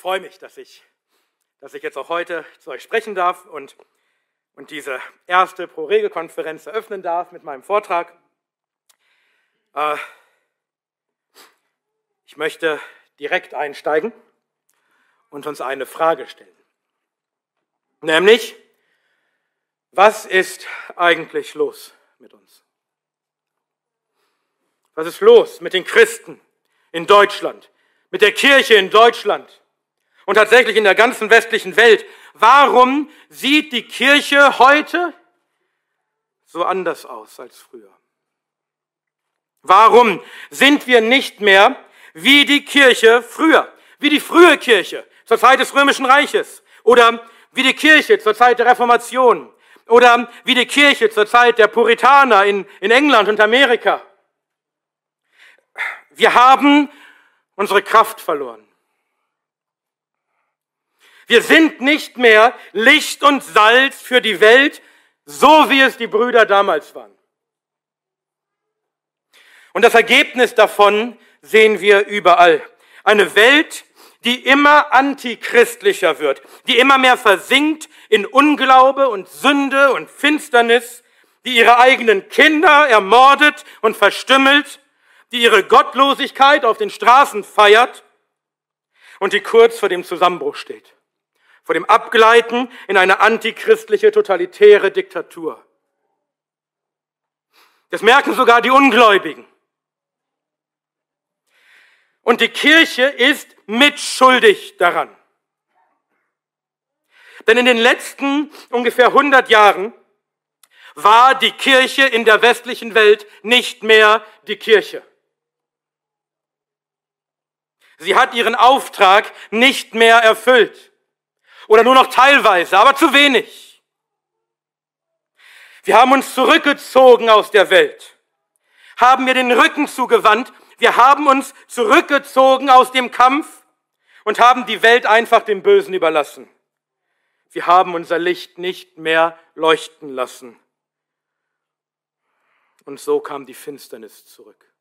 freue mich, dass ich, dass ich jetzt auch heute zu euch sprechen darf und, und diese erste Pro-Rege-Konferenz eröffnen darf mit meinem Vortrag. Äh, ich möchte direkt einsteigen und uns eine Frage stellen. Nämlich, was ist eigentlich los mit uns? Was ist los mit den Christen in Deutschland, mit der Kirche in Deutschland und tatsächlich in der ganzen westlichen Welt? Warum sieht die Kirche heute so anders aus als früher? Warum sind wir nicht mehr wie die Kirche früher, wie die frühe Kirche zur Zeit des Römischen Reiches oder wie die Kirche zur Zeit der Reformation oder wie die Kirche zur Zeit der Puritaner in, in England und Amerika? Wir haben unsere Kraft verloren. Wir sind nicht mehr Licht und Salz für die Welt, so wie es die Brüder damals waren. Und das Ergebnis davon sehen wir überall. Eine Welt, die immer antichristlicher wird, die immer mehr versinkt in Unglaube und Sünde und Finsternis, die ihre eigenen Kinder ermordet und verstümmelt, die ihre Gottlosigkeit auf den Straßen feiert und die kurz vor dem Zusammenbruch steht, vor dem Abgleiten in eine antichristliche totalitäre Diktatur. Das merken sogar die Ungläubigen. Und die Kirche ist mitschuldig daran. Denn in den letzten ungefähr 100 Jahren war die Kirche in der westlichen Welt nicht mehr die Kirche. Sie hat ihren Auftrag nicht mehr erfüllt. Oder nur noch teilweise, aber zu wenig. Wir haben uns zurückgezogen aus der Welt, haben mir den Rücken zugewandt wir haben uns zurückgezogen aus dem Kampf und haben die Welt einfach dem Bösen überlassen. Wir haben unser Licht nicht mehr leuchten lassen. Und so kam die Finsternis zurück.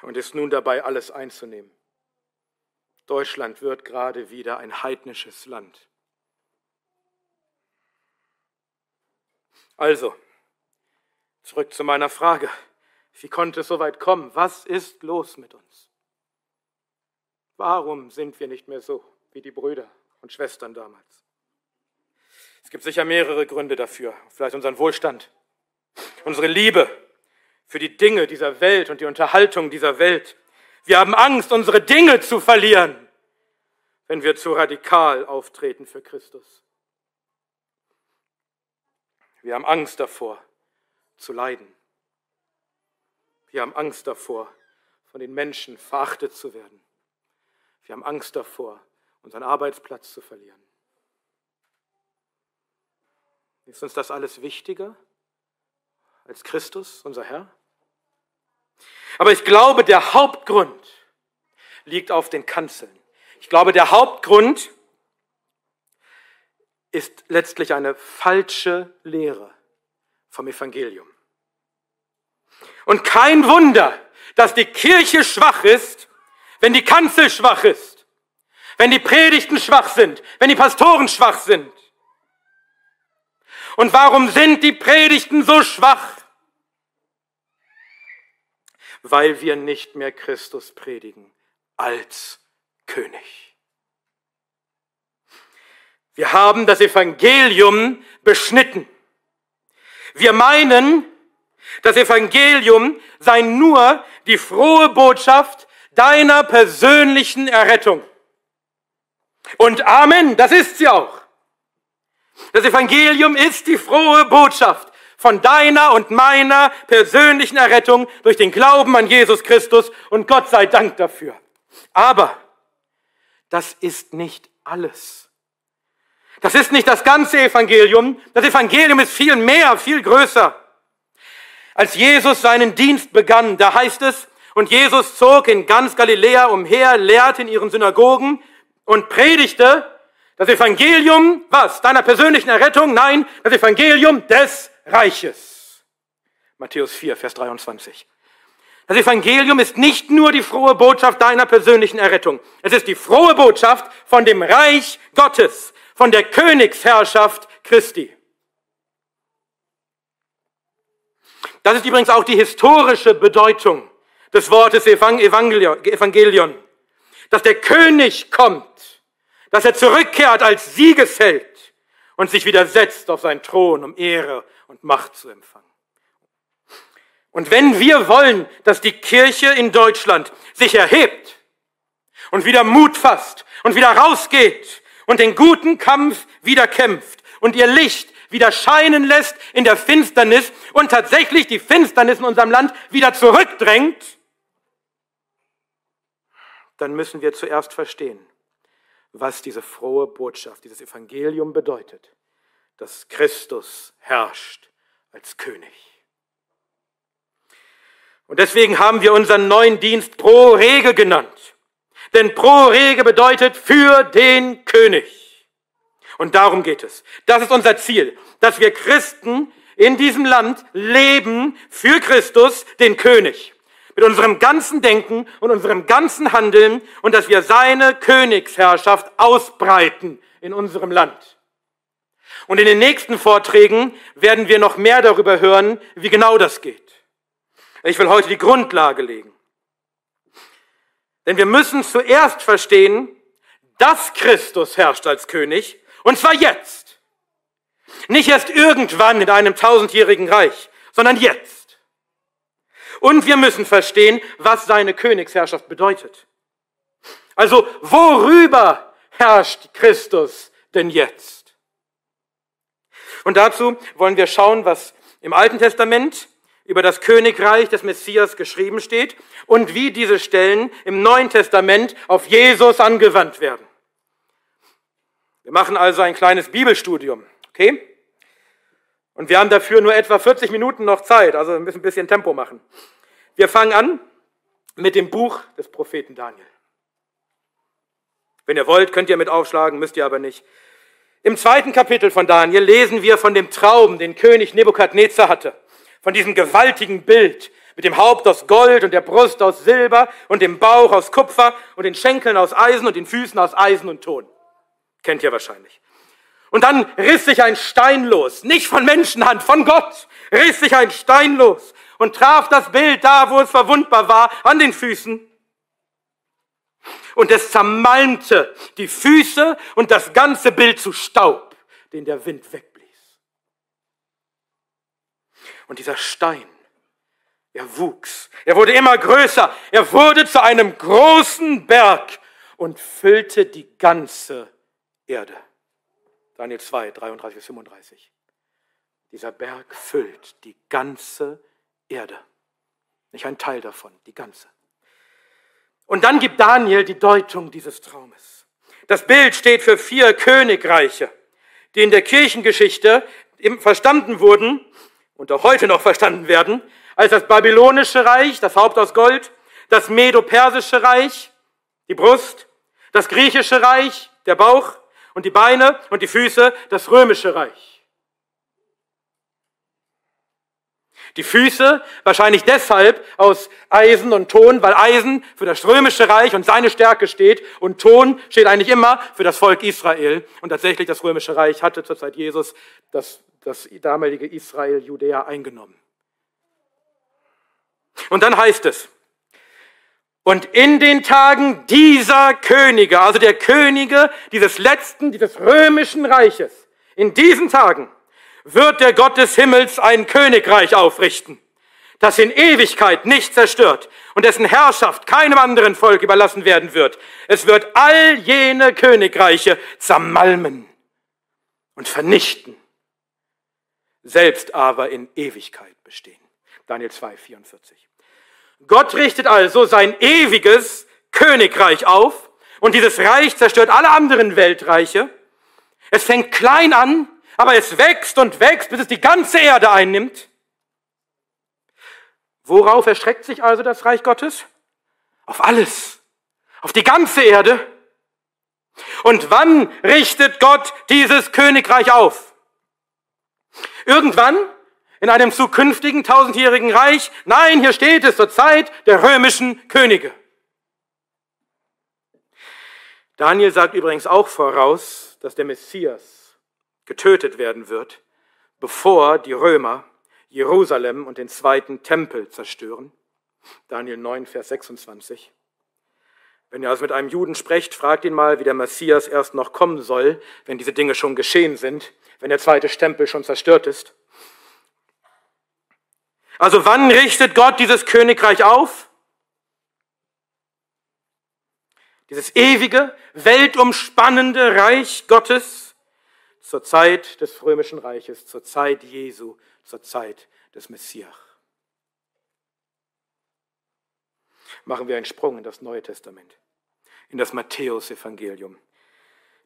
Und ist nun dabei, alles einzunehmen. Deutschland wird gerade wieder ein heidnisches Land. Also, Zurück zu meiner Frage. Wie konnte es so weit kommen? Was ist los mit uns? Warum sind wir nicht mehr so wie die Brüder und Schwestern damals? Es gibt sicher mehrere Gründe dafür. Vielleicht unseren Wohlstand, unsere Liebe für die Dinge dieser Welt und die Unterhaltung dieser Welt. Wir haben Angst, unsere Dinge zu verlieren, wenn wir zu radikal auftreten für Christus. Wir haben Angst davor, zu leiden. Wir haben Angst davor, von den Menschen verachtet zu werden. Wir haben Angst davor, unseren Arbeitsplatz zu verlieren. Ist uns das alles wichtiger als Christus, unser Herr? Aber ich glaube, der Hauptgrund liegt auf den Kanzeln. Ich glaube, der Hauptgrund ist letztlich eine falsche Lehre vom Evangelium. Und kein Wunder, dass die Kirche schwach ist, wenn die Kanzel schwach ist, wenn die Predigten schwach sind, wenn die Pastoren schwach sind. Und warum sind die Predigten so schwach? Weil wir nicht mehr Christus predigen als König. Wir haben das Evangelium beschnitten. Wir meinen, das Evangelium sei nur die frohe Botschaft deiner persönlichen Errettung. Und Amen, das ist sie auch. Das Evangelium ist die frohe Botschaft von deiner und meiner persönlichen Errettung durch den Glauben an Jesus Christus und Gott sei Dank dafür. Aber das ist nicht alles. Das ist nicht das ganze Evangelium. Das Evangelium ist viel mehr, viel größer. Als Jesus seinen Dienst begann, da heißt es, und Jesus zog in ganz Galiläa umher, lehrte in ihren Synagogen und predigte das Evangelium, was? Deiner persönlichen Errettung? Nein, das Evangelium des Reiches. Matthäus 4, Vers 23. Das Evangelium ist nicht nur die frohe Botschaft deiner persönlichen Errettung. Es ist die frohe Botschaft von dem Reich Gottes, von der Königsherrschaft Christi. Das ist übrigens auch die historische Bedeutung des Wortes Evangelion. Dass der König kommt, dass er zurückkehrt als Siegesheld und sich widersetzt auf seinen Thron, um Ehre und Macht zu empfangen. Und wenn wir wollen, dass die Kirche in Deutschland sich erhebt und wieder Mut fasst und wieder rausgeht und den guten Kampf wieder kämpft und ihr Licht wieder scheinen lässt in der Finsternis und tatsächlich die Finsternis in unserem Land wieder zurückdrängt, dann müssen wir zuerst verstehen, was diese frohe Botschaft, dieses Evangelium bedeutet, dass Christus herrscht als König. Und deswegen haben wir unseren neuen Dienst Pro Rege genannt. Denn Pro Rege bedeutet für den König. Und darum geht es. Das ist unser Ziel, dass wir Christen in diesem Land leben für Christus, den König. Mit unserem ganzen Denken und unserem ganzen Handeln und dass wir seine Königsherrschaft ausbreiten in unserem Land. Und in den nächsten Vorträgen werden wir noch mehr darüber hören, wie genau das geht. Ich will heute die Grundlage legen. Denn wir müssen zuerst verstehen, dass Christus herrscht als König, und zwar jetzt. Nicht erst irgendwann in einem tausendjährigen Reich, sondern jetzt. Und wir müssen verstehen, was seine Königsherrschaft bedeutet. Also, worüber herrscht Christus denn jetzt? Und dazu wollen wir schauen, was im Alten Testament über das Königreich des Messias geschrieben steht und wie diese Stellen im Neuen Testament auf Jesus angewandt werden. Wir machen also ein kleines Bibelstudium, okay? Und wir haben dafür nur etwa 40 Minuten noch Zeit, also wir müssen ein bisschen Tempo machen. Wir fangen an mit dem Buch des Propheten Daniel. Wenn ihr wollt, könnt ihr mit aufschlagen, müsst ihr aber nicht. Im zweiten Kapitel von Daniel lesen wir von dem Traum, den König Nebukadnezar hatte von diesem gewaltigen Bild mit dem Haupt aus Gold und der Brust aus Silber und dem Bauch aus Kupfer und den Schenkeln aus Eisen und den Füßen aus Eisen und Ton. Kennt ihr wahrscheinlich. Und dann riss sich ein Stein los, nicht von Menschenhand, von Gott, riss sich ein Stein los und traf das Bild da, wo es verwundbar war, an den Füßen. Und es zermalmte die Füße und das ganze Bild zu Staub, den der Wind weg und dieser Stein, er wuchs, er wurde immer größer, er wurde zu einem großen Berg und füllte die ganze Erde. Daniel 2, 33 bis 35. Dieser Berg füllt die ganze Erde. Nicht ein Teil davon, die ganze. Und dann gibt Daniel die Deutung dieses Traumes. Das Bild steht für vier Königreiche, die in der Kirchengeschichte verstanden wurden und auch heute noch verstanden werden, als das babylonische Reich, das Haupt aus Gold, das medo-persische Reich, die Brust, das griechische Reich, der Bauch und die Beine und die Füße, das römische Reich. Die Füße wahrscheinlich deshalb aus Eisen und Ton, weil Eisen für das römische Reich und seine Stärke steht und Ton steht eigentlich immer für das Volk Israel. Und tatsächlich das römische Reich hatte zur Zeit Jesus das das damalige Israel, Judäa eingenommen. Und dann heißt es, und in den Tagen dieser Könige, also der Könige dieses letzten, dieses römischen Reiches, in diesen Tagen wird der Gott des Himmels ein Königreich aufrichten, das in Ewigkeit nicht zerstört und dessen Herrschaft keinem anderen Volk überlassen werden wird. Es wird all jene Königreiche zermalmen und vernichten selbst aber in Ewigkeit bestehen. Daniel 2, 44. Gott richtet also sein ewiges Königreich auf und dieses Reich zerstört alle anderen Weltreiche. Es fängt klein an, aber es wächst und wächst, bis es die ganze Erde einnimmt. Worauf erstreckt sich also das Reich Gottes? Auf alles, auf die ganze Erde. Und wann richtet Gott dieses Königreich auf? Irgendwann in einem zukünftigen tausendjährigen Reich. Nein, hier steht es zur Zeit der römischen Könige. Daniel sagt übrigens auch voraus, dass der Messias getötet werden wird, bevor die Römer Jerusalem und den zweiten Tempel zerstören. Daniel 9, Vers 26. Wenn ihr also mit einem Juden sprecht, fragt ihn mal, wie der Messias erst noch kommen soll, wenn diese Dinge schon geschehen sind, wenn der zweite Tempel schon zerstört ist. Also wann richtet Gott dieses Königreich auf? Dieses ewige, weltumspannende Reich Gottes zur Zeit des römischen Reiches, zur Zeit Jesu, zur Zeit des Messias. Machen wir einen Sprung in das Neue Testament, in das Matthäusevangelium,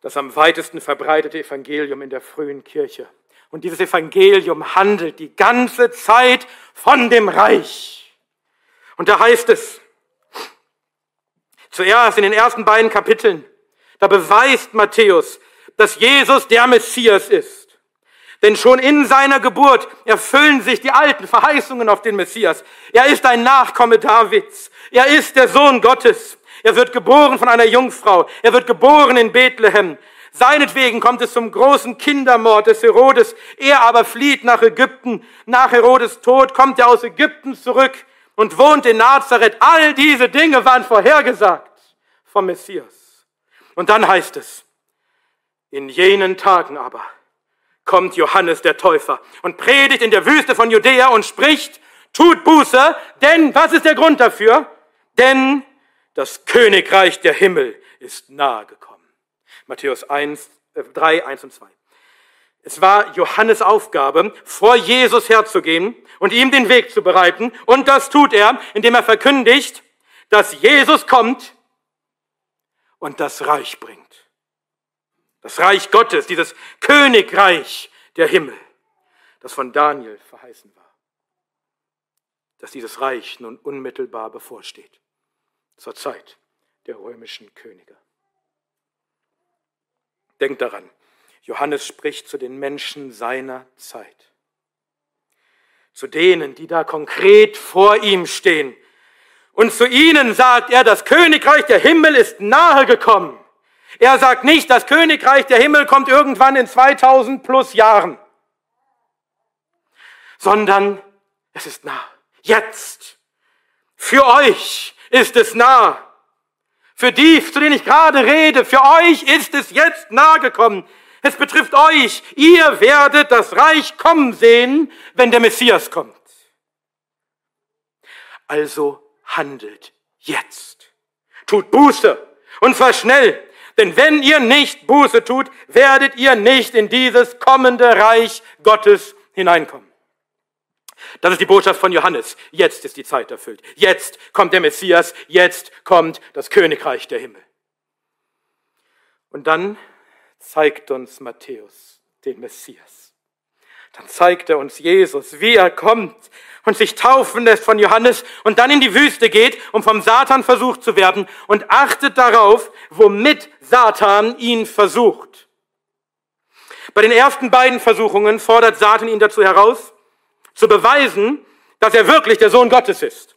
das am weitesten verbreitete Evangelium in der frühen Kirche. Und dieses Evangelium handelt die ganze Zeit von dem Reich. Und da heißt es, zuerst in den ersten beiden Kapiteln, da beweist Matthäus, dass Jesus der Messias ist. Denn schon in seiner Geburt erfüllen sich die alten Verheißungen auf den Messias. Er ist ein Nachkomme Davids. Er ist der Sohn Gottes. Er wird geboren von einer Jungfrau. Er wird geboren in Bethlehem. Seinetwegen kommt es zum großen Kindermord des Herodes. Er aber flieht nach Ägypten. Nach Herodes Tod kommt er aus Ägypten zurück und wohnt in Nazareth. All diese Dinge waren vorhergesagt vom Messias. Und dann heißt es, in jenen Tagen aber kommt Johannes der Täufer und predigt in der Wüste von Judäa und spricht, tut Buße, denn was ist der Grund dafür? Denn das Königreich der Himmel ist nahe gekommen. Matthäus 1, 3, 1 und 2. Es war Johannes Aufgabe, vor Jesus herzugehen und ihm den Weg zu bereiten. Und das tut er, indem er verkündigt, dass Jesus kommt und das Reich bringt. Das Reich Gottes, dieses Königreich der Himmel, das von Daniel verheißen war. Dass dieses Reich nun unmittelbar bevorsteht, zur Zeit der römischen Könige. Denkt daran, Johannes spricht zu den Menschen seiner Zeit. Zu denen, die da konkret vor ihm stehen. Und zu ihnen sagt er, das Königreich der Himmel ist nahe gekommen. Er sagt nicht, das Königreich der Himmel kommt irgendwann in 2000 plus Jahren, sondern es ist nah. Jetzt. Für euch ist es nah. Für die, zu denen ich gerade rede, für euch ist es jetzt nahe gekommen. Es betrifft euch. Ihr werdet das Reich kommen sehen, wenn der Messias kommt. Also handelt jetzt. Tut Buße und zwar schnell. Denn wenn ihr nicht Buße tut, werdet ihr nicht in dieses kommende Reich Gottes hineinkommen. Das ist die Botschaft von Johannes. Jetzt ist die Zeit erfüllt. Jetzt kommt der Messias. Jetzt kommt das Königreich der Himmel. Und dann zeigt uns Matthäus den Messias. Dann zeigt er uns Jesus, wie er kommt und sich taufen lässt von Johannes und dann in die Wüste geht, um vom Satan versucht zu werden und achtet darauf, womit Satan ihn versucht. Bei den ersten beiden Versuchungen fordert Satan ihn dazu heraus, zu beweisen, dass er wirklich der Sohn Gottes ist.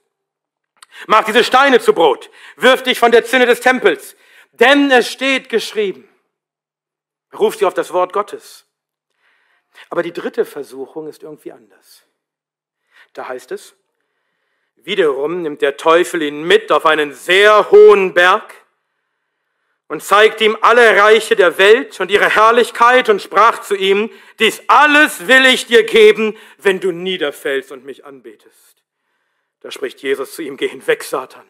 Mach diese Steine zu Brot, wirf dich von der Zinne des Tempels, denn es steht geschrieben. Ruf sie auf das Wort Gottes. Aber die dritte Versuchung ist irgendwie anders. Da heißt es, wiederum nimmt der Teufel ihn mit auf einen sehr hohen Berg und zeigte ihm alle Reiche der Welt und ihre Herrlichkeit und sprach zu ihm, dies alles will ich dir geben, wenn du niederfällst und mich anbetest. Da spricht Jesus zu ihm, geh hinweg, Satan.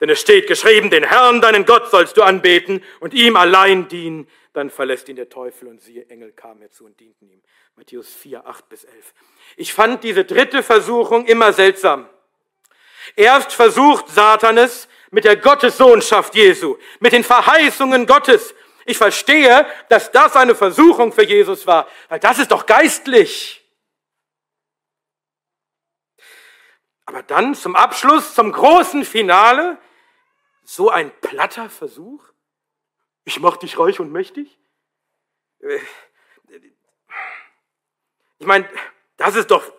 Denn es steht geschrieben, den Herrn, deinen Gott sollst du anbeten und ihm allein dienen. Dann verlässt ihn der Teufel und siehe, Engel kamen herzu und dienten ihm. Matthäus 4, 8 bis 11. Ich fand diese dritte Versuchung immer seltsam. Erst versucht Satan es, mit der Gottessohnschaft Jesu, mit den Verheißungen Gottes. Ich verstehe, dass das eine Versuchung für Jesus war, weil das ist doch geistlich. Aber dann zum Abschluss, zum großen Finale, so ein platter Versuch. Ich mach dich reich und mächtig. Ich meine, das ist doch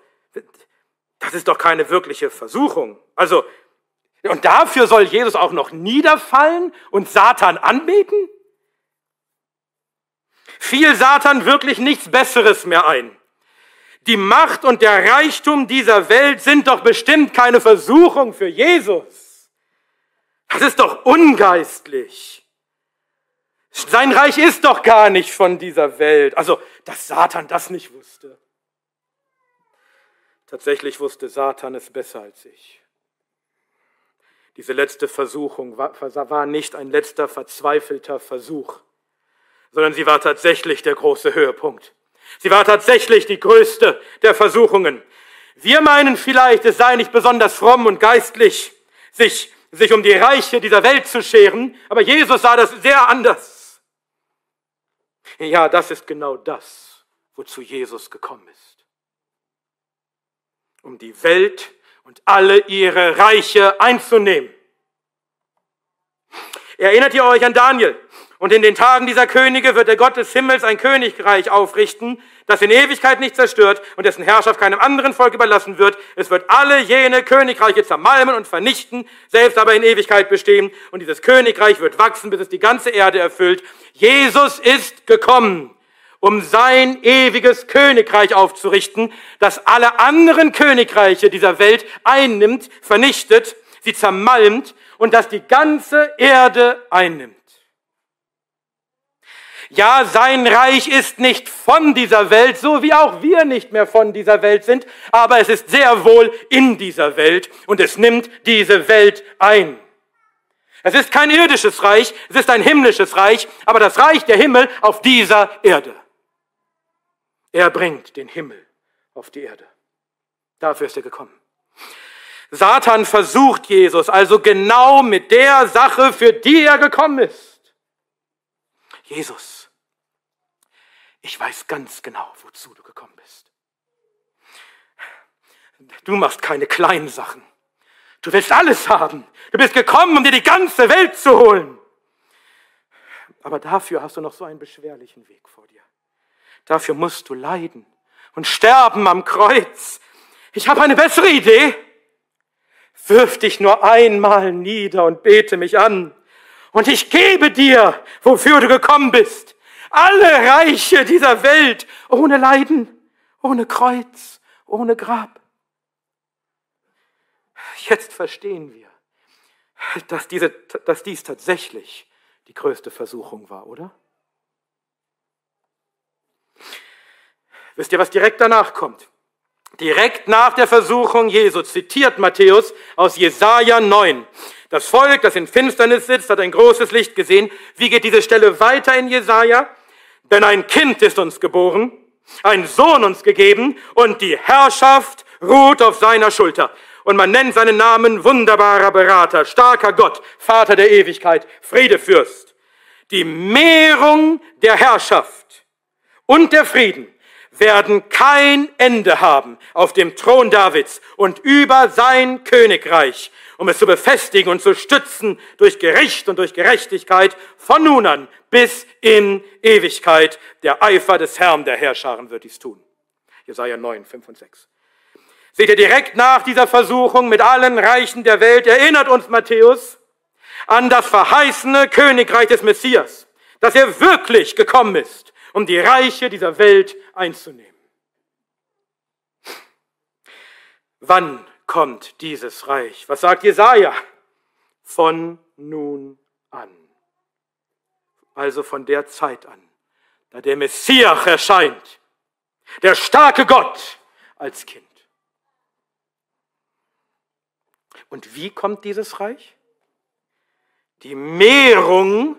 das ist doch keine wirkliche Versuchung. Also, und dafür soll Jesus auch noch niederfallen und Satan anbeten? Fiel Satan wirklich nichts Besseres mehr ein? Die Macht und der Reichtum dieser Welt sind doch bestimmt keine Versuchung für Jesus. Das ist doch ungeistlich. Sein Reich ist doch gar nicht von dieser Welt. Also, dass Satan das nicht wusste. Tatsächlich wusste Satan es besser als ich. Diese letzte Versuchung war, nicht ein letzter verzweifelter Versuch, sondern sie war tatsächlich der große Höhepunkt. Sie war tatsächlich die größte der Versuchungen. Wir meinen vielleicht, es sei nicht besonders fromm und geistlich, sich, sich um die Reiche dieser Welt zu scheren, aber Jesus sah das sehr anders. Ja, das ist genau das, wozu Jesus gekommen ist. Um die Welt und alle ihre Reiche einzunehmen. Erinnert ihr euch an Daniel? Und in den Tagen dieser Könige wird der Gott des Himmels ein Königreich aufrichten, das in Ewigkeit nicht zerstört und dessen Herrschaft keinem anderen Volk überlassen wird. Es wird alle jene Königreiche zermalmen und vernichten, selbst aber in Ewigkeit bestehen. Und dieses Königreich wird wachsen, bis es die ganze Erde erfüllt. Jesus ist gekommen, um sein ewiges Königreich aufzurichten, das alle anderen Königreiche dieser Welt einnimmt, vernichtet, sie zermalmt und das die ganze Erde einnimmt. Ja, sein Reich ist nicht von dieser Welt, so wie auch wir nicht mehr von dieser Welt sind, aber es ist sehr wohl in dieser Welt und es nimmt diese Welt ein. Es ist kein irdisches Reich, es ist ein himmlisches Reich, aber das Reich der Himmel auf dieser Erde. Er bringt den Himmel auf die Erde. Dafür ist er gekommen. Satan versucht Jesus also genau mit der Sache, für die er gekommen ist. Jesus, ich weiß ganz genau, wozu du gekommen bist. Du machst keine kleinen Sachen. Du willst alles haben. Du bist gekommen, um dir die ganze Welt zu holen. Aber dafür hast du noch so einen beschwerlichen Weg vor dir. Dafür musst du leiden und sterben am Kreuz. Ich habe eine bessere Idee. Wirf dich nur einmal nieder und bete mich an. Und ich gebe dir, wofür du gekommen bist, alle Reiche dieser Welt, ohne Leiden, ohne Kreuz, ohne Grab. Jetzt verstehen wir, dass, diese, dass dies tatsächlich die größte Versuchung war, oder? Wisst ihr, was direkt danach kommt? Direkt nach der Versuchung Jesu zitiert Matthäus aus Jesaja 9. Das Volk, das in Finsternis sitzt, hat ein großes Licht gesehen. Wie geht diese Stelle weiter in Jesaja? Denn ein Kind ist uns geboren, ein Sohn uns gegeben und die Herrschaft ruht auf seiner Schulter. Und man nennt seinen Namen wunderbarer Berater, starker Gott, Vater der Ewigkeit, Friedefürst. Die Mehrung der Herrschaft und der Frieden werden kein Ende haben auf dem Thron Davids und über sein Königreich, um es zu befestigen und zu stützen durch Gericht und durch Gerechtigkeit von nun an bis in Ewigkeit. Der Eifer des Herrn der Herrscharen wird dies tun. Jesaja 9, 5 und 6. Seht ihr direkt nach dieser Versuchung mit allen Reichen der Welt, erinnert uns Matthäus an das verheißene Königreich des Messias, dass er wirklich gekommen ist um die Reiche dieser Welt einzunehmen. Wann kommt dieses Reich? Was sagt Jesaja? Von nun an. Also von der Zeit an, da der Messias erscheint, der starke Gott als Kind. Und wie kommt dieses Reich? Die Mehrung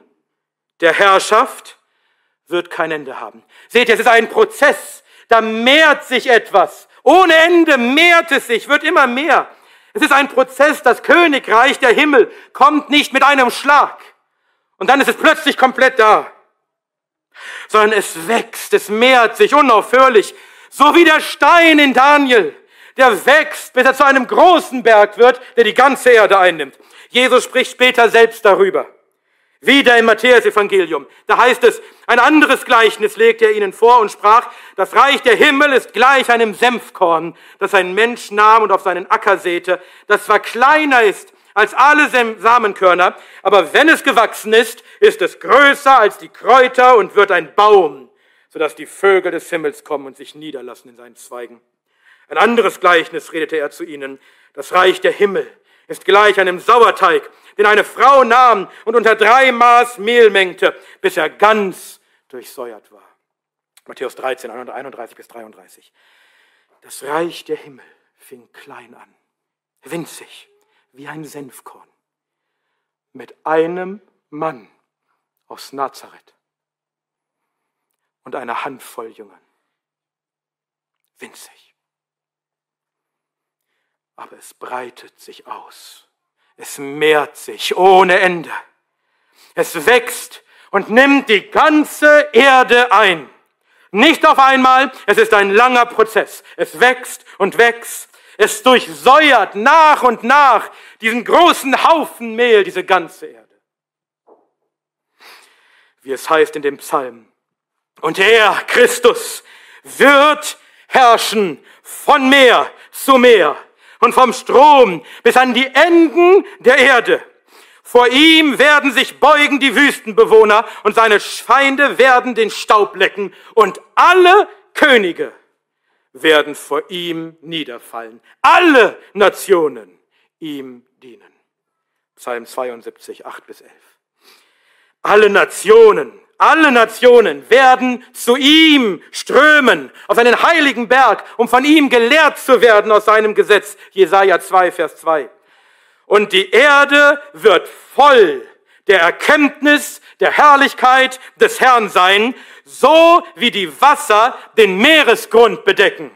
der Herrschaft wird kein Ende haben. Seht ihr, es ist ein Prozess. Da mehrt sich etwas. Ohne Ende mehrt es sich, wird immer mehr. Es ist ein Prozess. Das Königreich der Himmel kommt nicht mit einem Schlag. Und dann ist es plötzlich komplett da. Sondern es wächst, es mehrt sich unaufhörlich. So wie der Stein in Daniel, der wächst, bis er zu einem großen Berg wird, der die ganze Erde einnimmt. Jesus spricht später selbst darüber. Wieder im Matthäus-Evangelium. Da heißt es, ein anderes Gleichnis legte er ihnen vor und sprach, das Reich der Himmel ist gleich einem Senfkorn, das ein Mensch nahm und auf seinen Acker säte, das zwar kleiner ist als alle Samenkörner, aber wenn es gewachsen ist, ist es größer als die Kräuter und wird ein Baum, sodass die Vögel des Himmels kommen und sich niederlassen in seinen Zweigen. Ein anderes Gleichnis redete er zu ihnen, das Reich der Himmel ist gleich einem Sauerteig, den eine Frau nahm und unter drei Maß Mehl mengte, bis er ganz durchsäuert war. Matthäus 13, 31 bis 33. Das Reich der Himmel fing klein an, winzig, wie ein Senfkorn, mit einem Mann aus Nazareth und einer Handvoll Jüngern. Winzig. Aber es breitet sich aus es mehrt sich ohne Ende. Es wächst und nimmt die ganze Erde ein. Nicht auf einmal, es ist ein langer Prozess. Es wächst und wächst. Es durchsäuert nach und nach diesen großen Haufen Mehl, diese ganze Erde. Wie es heißt in dem Psalm. Und er, Christus, wird herrschen von Meer zu Meer und vom Strom bis an die Enden der Erde. Vor ihm werden sich beugen die Wüstenbewohner und seine Feinde werden den Staub lecken und alle Könige werden vor ihm niederfallen. Alle Nationen ihm dienen. Psalm 72, 8 bis 11. Alle Nationen alle Nationen werden zu ihm strömen, auf seinen heiligen Berg, um von ihm gelehrt zu werden aus seinem Gesetz. Jesaja 2, Vers 2. Und die Erde wird voll der Erkenntnis der Herrlichkeit des Herrn sein, so wie die Wasser den Meeresgrund bedecken.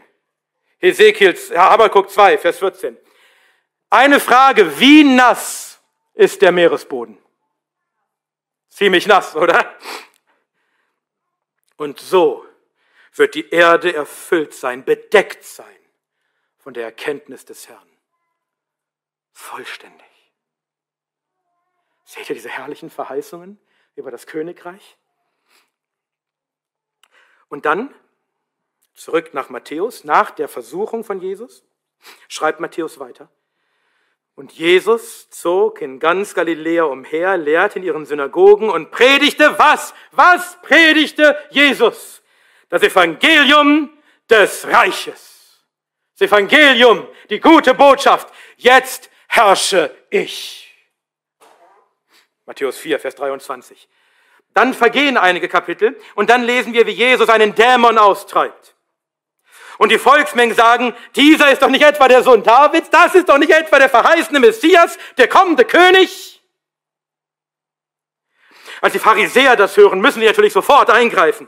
Hesekiel, Habakkuk 2, Vers 14. Eine Frage, wie nass ist der Meeresboden? Ziemlich nass, oder? Und so wird die Erde erfüllt sein, bedeckt sein von der Erkenntnis des Herrn. Vollständig. Seht ihr diese herrlichen Verheißungen über das Königreich? Und dann zurück nach Matthäus, nach der Versuchung von Jesus, schreibt Matthäus weiter. Und Jesus zog in ganz Galiläa umher, lehrte in ihren Synagogen und predigte was? Was predigte Jesus? Das Evangelium des Reiches. Das Evangelium, die gute Botschaft. Jetzt herrsche ich. Matthäus 4, Vers 23. Dann vergehen einige Kapitel und dann lesen wir, wie Jesus einen Dämon austreibt. Und die Volksmengen sagen, dieser ist doch nicht etwa der Sohn Davids, das ist doch nicht etwa der verheißene Messias, der kommende König. Als die Pharisäer das hören, müssen sie natürlich sofort eingreifen.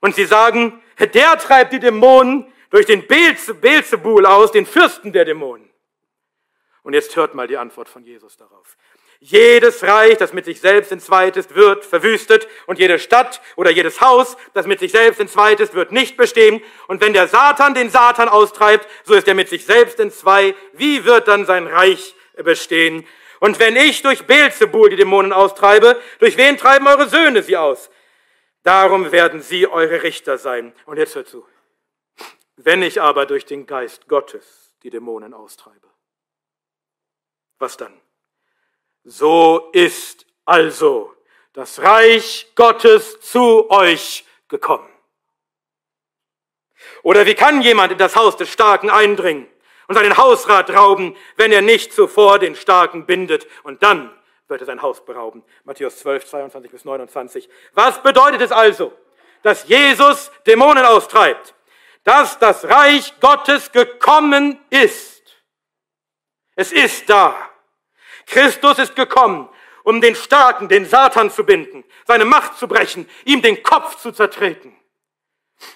Und sie sagen, der treibt die Dämonen durch den Beelzebul aus, den Fürsten der Dämonen. Und jetzt hört mal die Antwort von Jesus darauf. Jedes Reich, das mit sich selbst entzweit ist, wird verwüstet und jede Stadt oder jedes Haus, das mit sich selbst entzweit ist, wird nicht bestehen. Und wenn der Satan den Satan austreibt, so ist er mit sich selbst entzwei. Wie wird dann sein Reich bestehen? Und wenn ich durch Beelzebul die Dämonen austreibe, durch wen treiben eure Söhne sie aus? Darum werden sie eure Richter sein. Und jetzt hört zu. Wenn ich aber durch den Geist Gottes die Dämonen austreibe, was dann? So ist also das Reich Gottes zu euch gekommen. Oder wie kann jemand in das Haus des Starken eindringen und seinen Hausrat rauben, wenn er nicht zuvor den Starken bindet und dann wird er sein Haus berauben? Matthäus 12, 22 bis 29. Was bedeutet es also, dass Jesus Dämonen austreibt? Dass das Reich Gottes gekommen ist. Es ist da. Christus ist gekommen, um den Starken, den Satan zu binden, seine Macht zu brechen, ihm den Kopf zu zertreten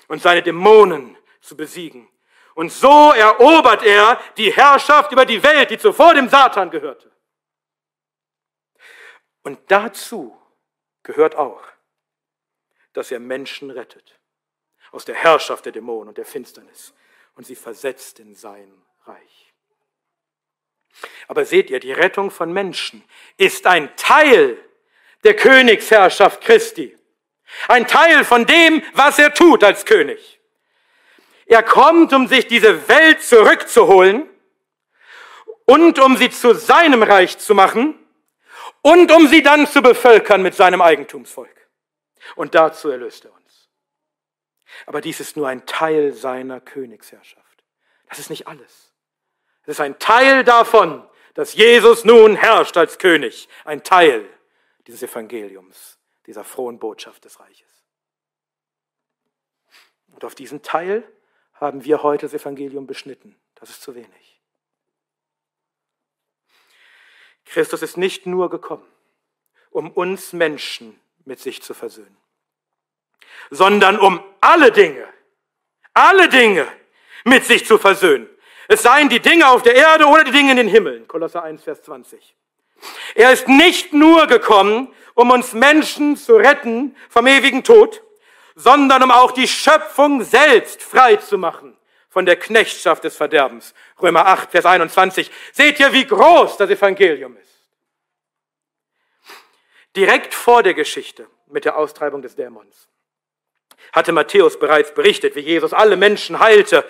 und seine Dämonen zu besiegen. Und so erobert er die Herrschaft über die Welt, die zuvor dem Satan gehörte. Und dazu gehört auch, dass er Menschen rettet aus der Herrschaft der Dämonen und der Finsternis und sie versetzt in sein Reich. Aber seht ihr, die Rettung von Menschen ist ein Teil der Königsherrschaft Christi. Ein Teil von dem, was er tut als König. Er kommt, um sich diese Welt zurückzuholen und um sie zu seinem Reich zu machen und um sie dann zu bevölkern mit seinem Eigentumsvolk. Und dazu erlöst er uns. Aber dies ist nur ein Teil seiner Königsherrschaft. Das ist nicht alles. Es ist ein Teil davon, dass Jesus nun herrscht als König. Ein Teil dieses Evangeliums, dieser frohen Botschaft des Reiches. Und auf diesen Teil haben wir heute das Evangelium beschnitten. Das ist zu wenig. Christus ist nicht nur gekommen, um uns Menschen mit sich zu versöhnen, sondern um alle Dinge, alle Dinge mit sich zu versöhnen. Es seien die Dinge auf der Erde oder die Dinge in den Himmeln. Kolosser 1, Vers 20. Er ist nicht nur gekommen, um uns Menschen zu retten vom ewigen Tod, sondern um auch die Schöpfung selbst frei zu machen von der Knechtschaft des Verderbens. Römer 8, Vers 21. Seht ihr, wie groß das Evangelium ist. Direkt vor der Geschichte mit der Austreibung des Dämons hatte Matthäus bereits berichtet, wie Jesus alle Menschen heilte.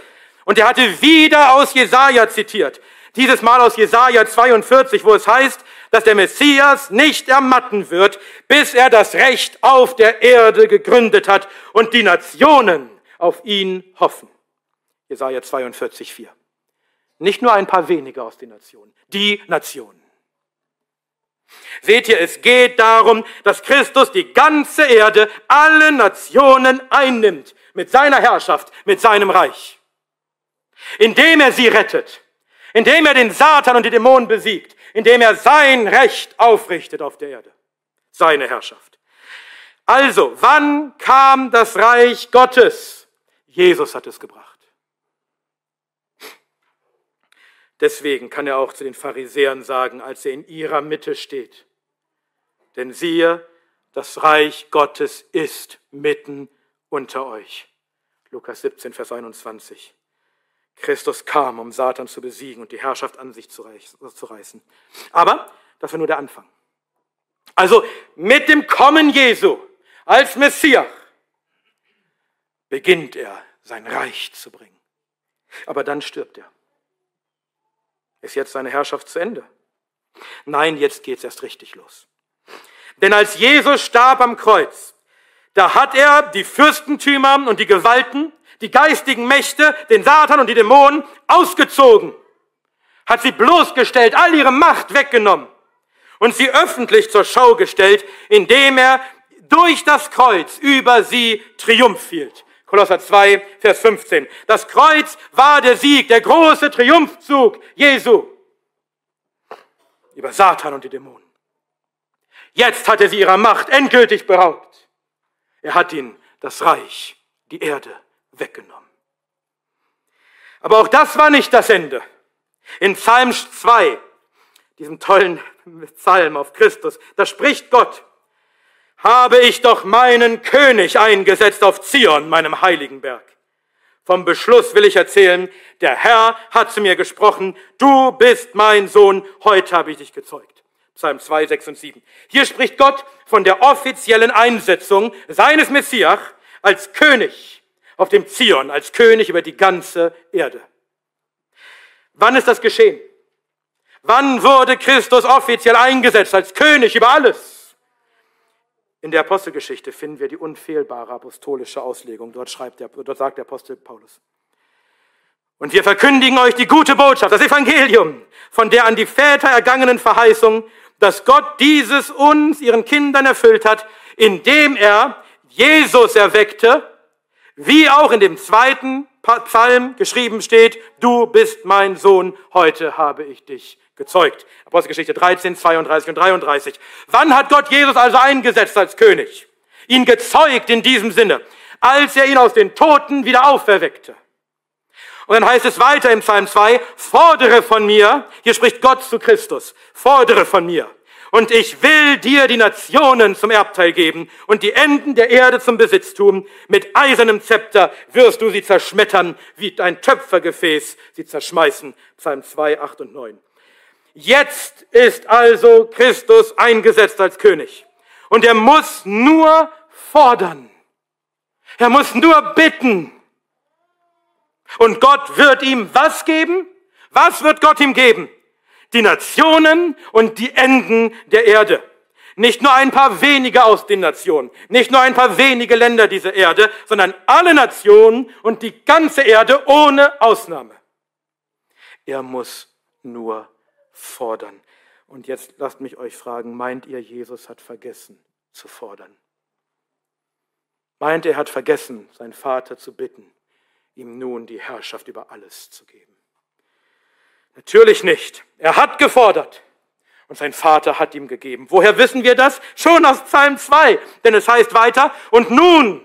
Und er hatte wieder aus Jesaja zitiert. Dieses Mal aus Jesaja 42, wo es heißt, dass der Messias nicht ermatten wird, bis er das Recht auf der Erde gegründet hat und die Nationen auf ihn hoffen. Jesaja 42, 4. Nicht nur ein paar wenige aus den Nationen, die Nationen. Seht ihr, es geht darum, dass Christus die ganze Erde, alle Nationen einnimmt mit seiner Herrschaft, mit seinem Reich. Indem er sie rettet, indem er den Satan und die Dämonen besiegt, indem er sein Recht aufrichtet auf der Erde, seine Herrschaft. Also, wann kam das Reich Gottes? Jesus hat es gebracht. Deswegen kann er auch zu den Pharisäern sagen, als er in ihrer Mitte steht. Denn siehe, das Reich Gottes ist mitten unter euch. Lukas 17, Vers 21. Christus kam, um Satan zu besiegen und die Herrschaft an sich zu reißen. Aber das war nur der Anfang. Also mit dem Kommen Jesu als Messias beginnt er sein Reich zu bringen. Aber dann stirbt er. Ist jetzt seine Herrschaft zu Ende? Nein, jetzt geht's erst richtig los. Denn als Jesus starb am Kreuz, da hat er die Fürstentümer und die Gewalten, die geistigen Mächte, den Satan und die Dämonen ausgezogen, hat sie bloßgestellt, all ihre Macht weggenommen und sie öffentlich zur Schau gestellt, indem er durch das Kreuz über sie Triumph hielt. Kolosser 2, Vers 15. Das Kreuz war der Sieg, der große Triumphzug Jesu über Satan und die Dämonen. Jetzt hat er sie ihrer Macht endgültig beraubt. Er hat ihnen das Reich, die Erde weggenommen. Aber auch das war nicht das Ende. In Psalm 2, diesem tollen Psalm auf Christus, da spricht Gott, habe ich doch meinen König eingesetzt auf Zion, meinem heiligen Berg. Vom Beschluss will ich erzählen, der Herr hat zu mir gesprochen, du bist mein Sohn, heute habe ich dich gezeugt. Psalm 2, 6 und 7. Hier spricht Gott von der offiziellen Einsetzung seines Messias als König auf dem Zion, als König über die ganze Erde. Wann ist das geschehen? Wann wurde Christus offiziell eingesetzt als König über alles? In der Apostelgeschichte finden wir die unfehlbare apostolische Auslegung. Dort, schreibt der, dort sagt der Apostel Paulus. Und wir verkündigen euch die gute Botschaft, das Evangelium, von der an die Väter ergangenen Verheißung, dass Gott dieses uns, ihren Kindern, erfüllt hat, indem er Jesus erweckte, wie auch in dem zweiten Psalm geschrieben steht, du bist mein Sohn, heute habe ich dich gezeugt. Apostelgeschichte 13, 32 und 33. Wann hat Gott Jesus also eingesetzt als König? Ihn gezeugt in diesem Sinne, als er ihn aus den Toten wieder auferweckte. Und dann heißt es weiter im Psalm 2, fordere von mir, hier spricht Gott zu Christus, fordere von mir. Und ich will dir die Nationen zum Erbteil geben und die Enden der Erde zum Besitztum. Mit eisernem Zepter wirst du sie zerschmettern, wie ein Töpfergefäß sie zerschmeißen. Psalm 2, 8 und 9. Jetzt ist also Christus eingesetzt als König. Und er muss nur fordern. Er muss nur bitten. Und Gott wird ihm was geben? Was wird Gott ihm geben? Die Nationen und die Enden der Erde. Nicht nur ein paar wenige aus den Nationen, nicht nur ein paar wenige Länder dieser Erde, sondern alle Nationen und die ganze Erde ohne Ausnahme. Er muss nur fordern. Und jetzt lasst mich euch fragen, meint ihr, Jesus hat vergessen zu fordern? Meint er hat vergessen, seinen Vater zu bitten, ihm nun die Herrschaft über alles zu geben? Natürlich nicht. Er hat gefordert und sein Vater hat ihm gegeben. Woher wissen wir das? Schon aus Psalm 2, denn es heißt weiter, und nun,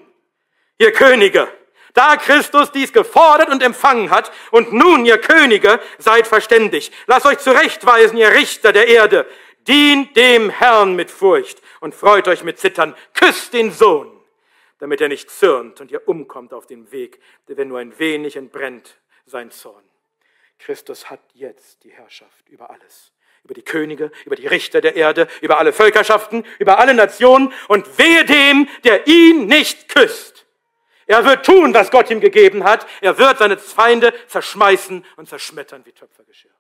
ihr Könige, da Christus dies gefordert und empfangen hat, und nun, ihr Könige, seid verständig. Lasst euch zurechtweisen, ihr Richter der Erde. Dient dem Herrn mit Furcht und freut euch mit Zittern. Küsst den Sohn, damit er nicht zürnt und ihr umkommt auf dem Weg, der wenn nur ein wenig entbrennt sein Zorn. Christus hat jetzt die Herrschaft über alles über die Könige, über die Richter der Erde, über alle Völkerschaften, über alle Nationen und wehe dem, der ihn nicht küsst. Er wird tun, was Gott ihm gegeben hat. Er wird seine Feinde zerschmeißen und zerschmettern wie Töpfergeschirr.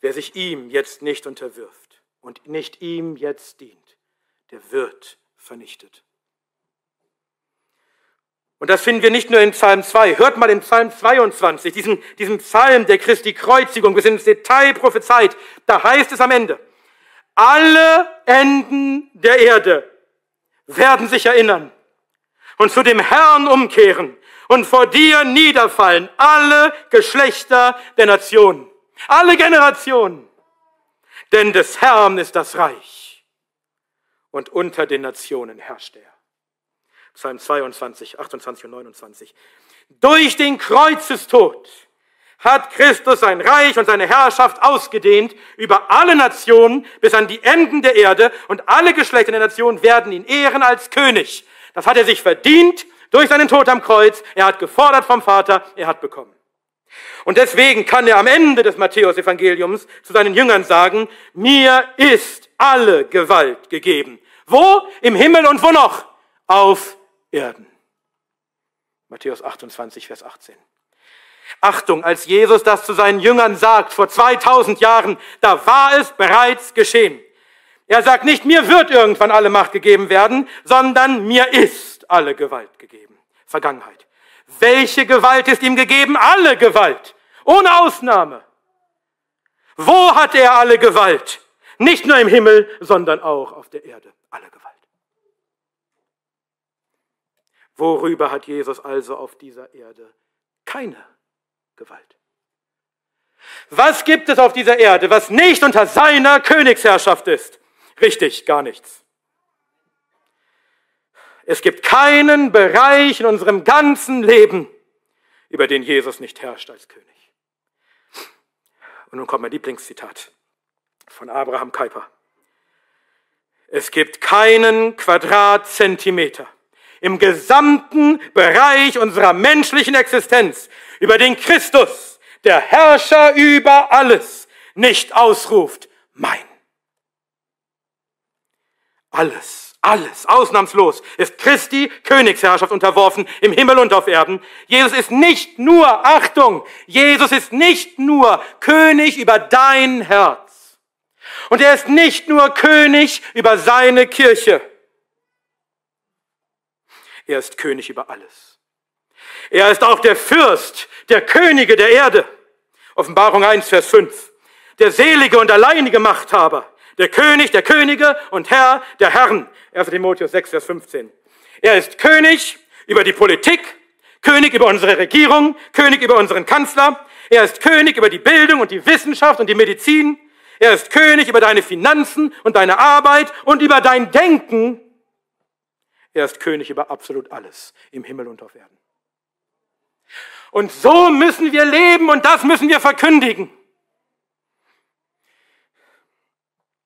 Wer sich ihm jetzt nicht unterwirft und nicht ihm jetzt dient, der wird vernichtet. Und das finden wir nicht nur in Psalm 2. Hört mal in Psalm 22, diesen, diesen Psalm der Christi Kreuzigung, bis ins Detail prophezeit. Da heißt es am Ende, alle Enden der Erde werden sich erinnern und zu dem Herrn umkehren und vor dir niederfallen alle Geschlechter der Nationen, alle Generationen. Denn des Herrn ist das Reich und unter den Nationen herrscht er. Psalm 22, 28 und 29. Durch den Kreuzestod hat Christus sein Reich und seine Herrschaft ausgedehnt über alle Nationen bis an die Enden der Erde und alle Geschlechter der Nationen werden ihn ehren als König. Das hat er sich verdient durch seinen Tod am Kreuz. Er hat gefordert vom Vater, er hat bekommen. Und deswegen kann er am Ende des Matthäus-Evangeliums zu seinen Jüngern sagen, mir ist alle Gewalt gegeben. Wo? Im Himmel und wo noch? Auf Erden. Matthäus 28, Vers 18. Achtung, als Jesus das zu seinen Jüngern sagt, vor 2000 Jahren, da war es bereits geschehen. Er sagt nicht, mir wird irgendwann alle Macht gegeben werden, sondern mir ist alle Gewalt gegeben. Vergangenheit. Welche Gewalt ist ihm gegeben? Alle Gewalt. Ohne Ausnahme. Wo hat er alle Gewalt? Nicht nur im Himmel, sondern auch auf der Erde. Alle Gewalt. Worüber hat Jesus also auf dieser Erde keine Gewalt? Was gibt es auf dieser Erde, was nicht unter seiner Königsherrschaft ist? Richtig, gar nichts. Es gibt keinen Bereich in unserem ganzen Leben, über den Jesus nicht herrscht als König. Und nun kommt mein Lieblingszitat von Abraham Kuyper. Es gibt keinen Quadratzentimeter im gesamten Bereich unserer menschlichen Existenz, über den Christus, der Herrscher über alles, nicht ausruft, mein. Alles, alles, ausnahmslos ist Christi Königsherrschaft unterworfen im Himmel und auf Erden. Jesus ist nicht nur, Achtung, Jesus ist nicht nur König über dein Herz. Und er ist nicht nur König über seine Kirche. Er ist König über alles. Er ist auch der Fürst der Könige der Erde. Offenbarung 1, Vers 5. Der selige und alleinige Machthaber. Der König der Könige und Herr der Herren. 1. Timotheus 6, Vers 15. Er ist König über die Politik, König über unsere Regierung, König über unseren Kanzler. Er ist König über die Bildung und die Wissenschaft und die Medizin. Er ist König über deine Finanzen und deine Arbeit und über dein Denken er ist König über absolut alles im Himmel und auf Erden. Und so müssen wir leben und das müssen wir verkündigen.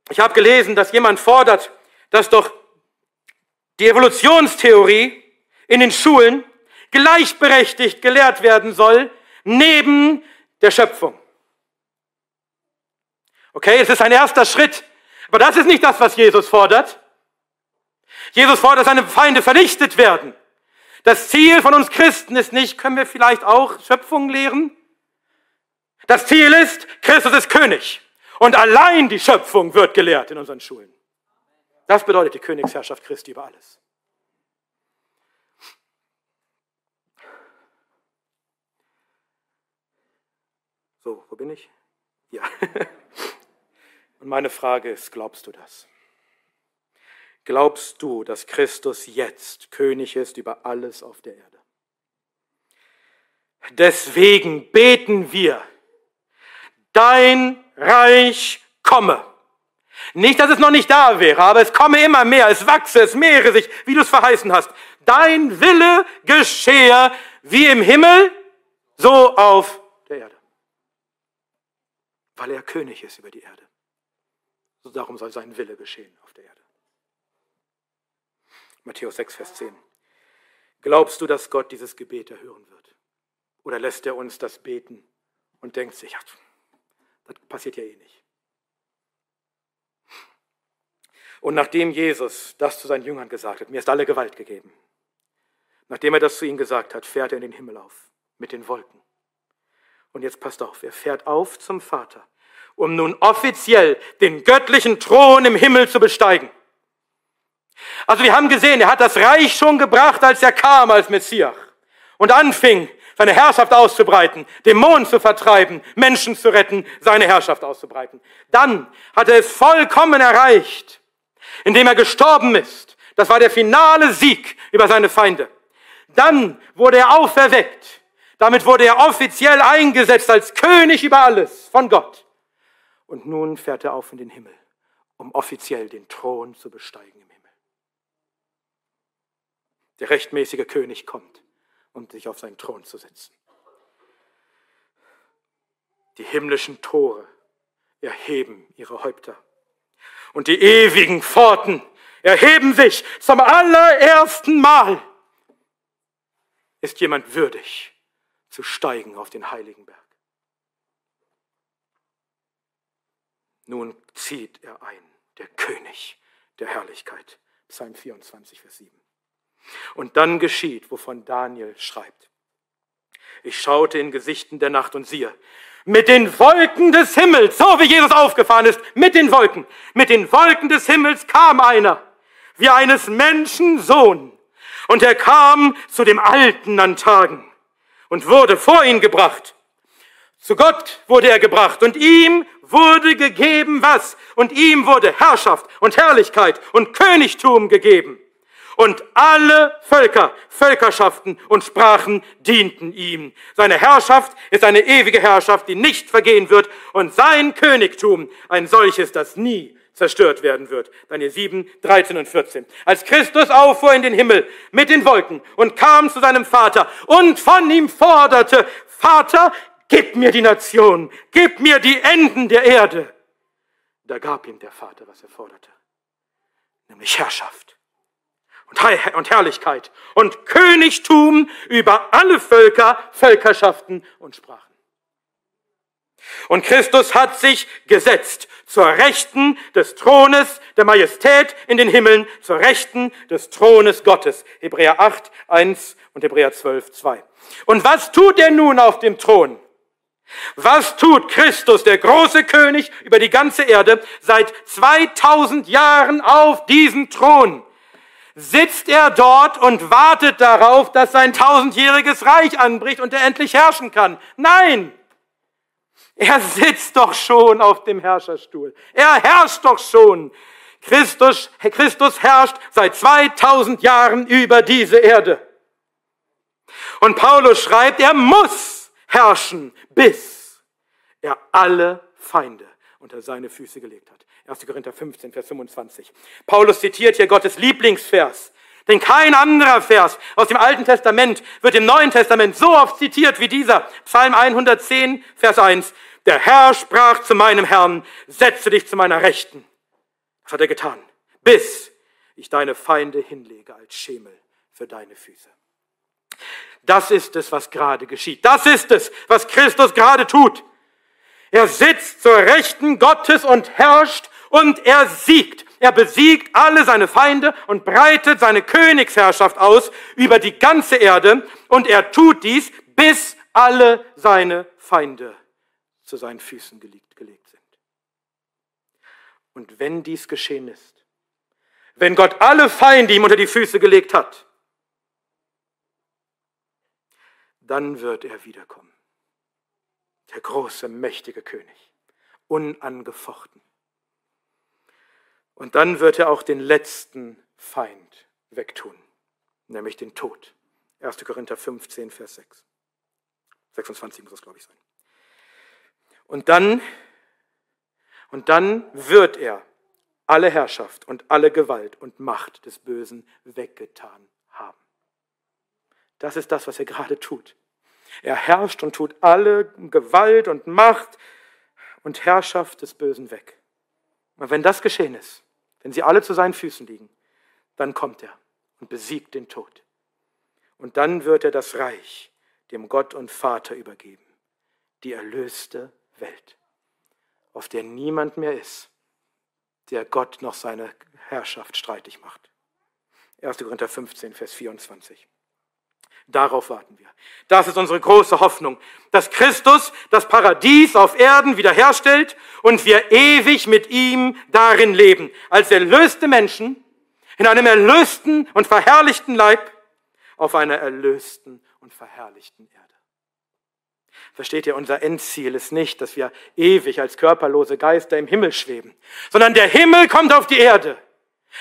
Ich habe gelesen, dass jemand fordert, dass doch die Evolutionstheorie in den Schulen gleichberechtigt gelehrt werden soll, neben der Schöpfung. Okay, es ist ein erster Schritt. Aber das ist nicht das, was Jesus fordert. Jesus fordert, dass seine Feinde vernichtet werden. Das Ziel von uns Christen ist nicht, können wir vielleicht auch Schöpfung lehren? Das Ziel ist, Christus ist König. Und allein die Schöpfung wird gelehrt in unseren Schulen. Das bedeutet die Königsherrschaft Christi über alles. So, wo bin ich? Ja. Und meine Frage ist, glaubst du das? Glaubst du, dass Christus jetzt König ist über alles auf der Erde? Deswegen beten wir, dein Reich komme. Nicht, dass es noch nicht da wäre, aber es komme immer mehr, es wachse, es mehre sich, wie du es verheißen hast. Dein Wille geschehe wie im Himmel, so auf der Erde. Weil er König ist über die Erde. So darum soll sein Wille geschehen auf der Erde. Matthäus 6, Vers 10. Glaubst du, dass Gott dieses Gebet erhören wird? Oder lässt er uns das beten und denkt sich, ja, das passiert ja eh nicht. Und nachdem Jesus das zu seinen Jüngern gesagt hat, mir ist alle Gewalt gegeben, nachdem er das zu ihnen gesagt hat, fährt er in den Himmel auf mit den Wolken. Und jetzt passt auf, er fährt auf zum Vater, um nun offiziell den göttlichen Thron im Himmel zu besteigen. Also wir haben gesehen, er hat das Reich schon gebracht, als er kam als Messias und anfing, seine Herrschaft auszubreiten, Dämonen zu vertreiben, Menschen zu retten, seine Herrschaft auszubreiten. Dann hat er es vollkommen erreicht, indem er gestorben ist. Das war der finale Sieg über seine Feinde. Dann wurde er auferweckt. Damit wurde er offiziell eingesetzt als König über alles von Gott. Und nun fährt er auf in den Himmel, um offiziell den Thron zu besteigen. Der rechtmäßige König kommt um sich auf seinen Thron zu setzen. Die himmlischen Tore erheben ihre Häupter. Und die ewigen Pforten erheben sich zum allerersten Mal. Ist jemand würdig zu steigen auf den heiligen Berg? Nun zieht er ein, der König der Herrlichkeit. Psalm 24, Vers 7. Und dann geschieht, wovon Daniel schreibt. Ich schaute in Gesichten der Nacht und siehe, mit den Wolken des Himmels, so wie Jesus aufgefahren ist, mit den Wolken, mit den Wolken des Himmels kam einer, wie eines Menschen Sohn. Und er kam zu dem Alten an Tagen und wurde vor ihn gebracht. Zu Gott wurde er gebracht und ihm wurde gegeben was? Und ihm wurde Herrschaft und Herrlichkeit und Königtum gegeben und alle Völker, Völkerschaften und Sprachen dienten ihm. Seine Herrschaft ist eine ewige Herrschaft, die nicht vergehen wird und sein Königtum ein solches, das nie zerstört werden wird. Daniel 7, 13 und 14. Als Christus auffuhr in den Himmel mit den Wolken und kam zu seinem Vater und von ihm forderte, Vater, gib mir die Nation, gib mir die Enden der Erde. Da gab ihm der Vater, was er forderte, nämlich Herrschaft und Herrlichkeit und Königtum über alle Völker, Völkerschaften und Sprachen. Und Christus hat sich gesetzt zur Rechten des Thrones der Majestät in den Himmeln, zur Rechten des Thrones Gottes. Hebräer 8, 1 und Hebräer 12, 2. Und was tut er nun auf dem Thron? Was tut Christus, der große König über die ganze Erde, seit 2000 Jahren auf diesem Thron? Sitzt er dort und wartet darauf, dass sein tausendjähriges Reich anbricht und er endlich herrschen kann. Nein! Er sitzt doch schon auf dem Herrscherstuhl. Er herrscht doch schon. Christus, Christus herrscht seit 2000 Jahren über diese Erde. Und Paulus schreibt, er muss herrschen, bis er alle Feinde unter seine Füße gelegt hat. 1. Korinther 15, Vers 25. Paulus zitiert hier Gottes Lieblingsvers. Denn kein anderer Vers aus dem Alten Testament wird im Neuen Testament so oft zitiert wie dieser. Psalm 110, Vers 1. Der Herr sprach zu meinem Herrn, setze dich zu meiner Rechten. Das hat er getan, bis ich deine Feinde hinlege als Schemel für deine Füße. Das ist es, was gerade geschieht. Das ist es, was Christus gerade tut. Er sitzt zur Rechten Gottes und herrscht und er siegt. Er besiegt alle seine Feinde und breitet seine Königsherrschaft aus über die ganze Erde und er tut dies, bis alle seine Feinde zu seinen Füßen gelegt, sind. Und wenn dies geschehen ist, wenn Gott alle Feinde ihm unter die Füße gelegt hat, dann wird er wiederkommen. Der große, mächtige König, unangefochten. Und dann wird er auch den letzten Feind wegtun, nämlich den Tod. 1. Korinther 15, Vers 6. 26 muss das, glaube ich, sein. Und dann, und dann wird er alle Herrschaft und alle Gewalt und Macht des Bösen weggetan haben. Das ist das, was er gerade tut. Er herrscht und tut alle Gewalt und Macht und Herrschaft des Bösen weg. Und wenn das geschehen ist, wenn sie alle zu seinen Füßen liegen, dann kommt er und besiegt den Tod. Und dann wird er das Reich dem Gott und Vater übergeben, die erlöste Welt, auf der niemand mehr ist, der Gott noch seine Herrschaft streitig macht. 1. Korinther 15, Vers 24. Darauf warten wir. Das ist unsere große Hoffnung, dass Christus das Paradies auf Erden wiederherstellt und wir ewig mit ihm darin leben, als erlöste Menschen in einem erlösten und verherrlichten Leib auf einer erlösten und verherrlichten Erde. Versteht ihr, unser Endziel ist nicht, dass wir ewig als körperlose Geister im Himmel schweben, sondern der Himmel kommt auf die Erde.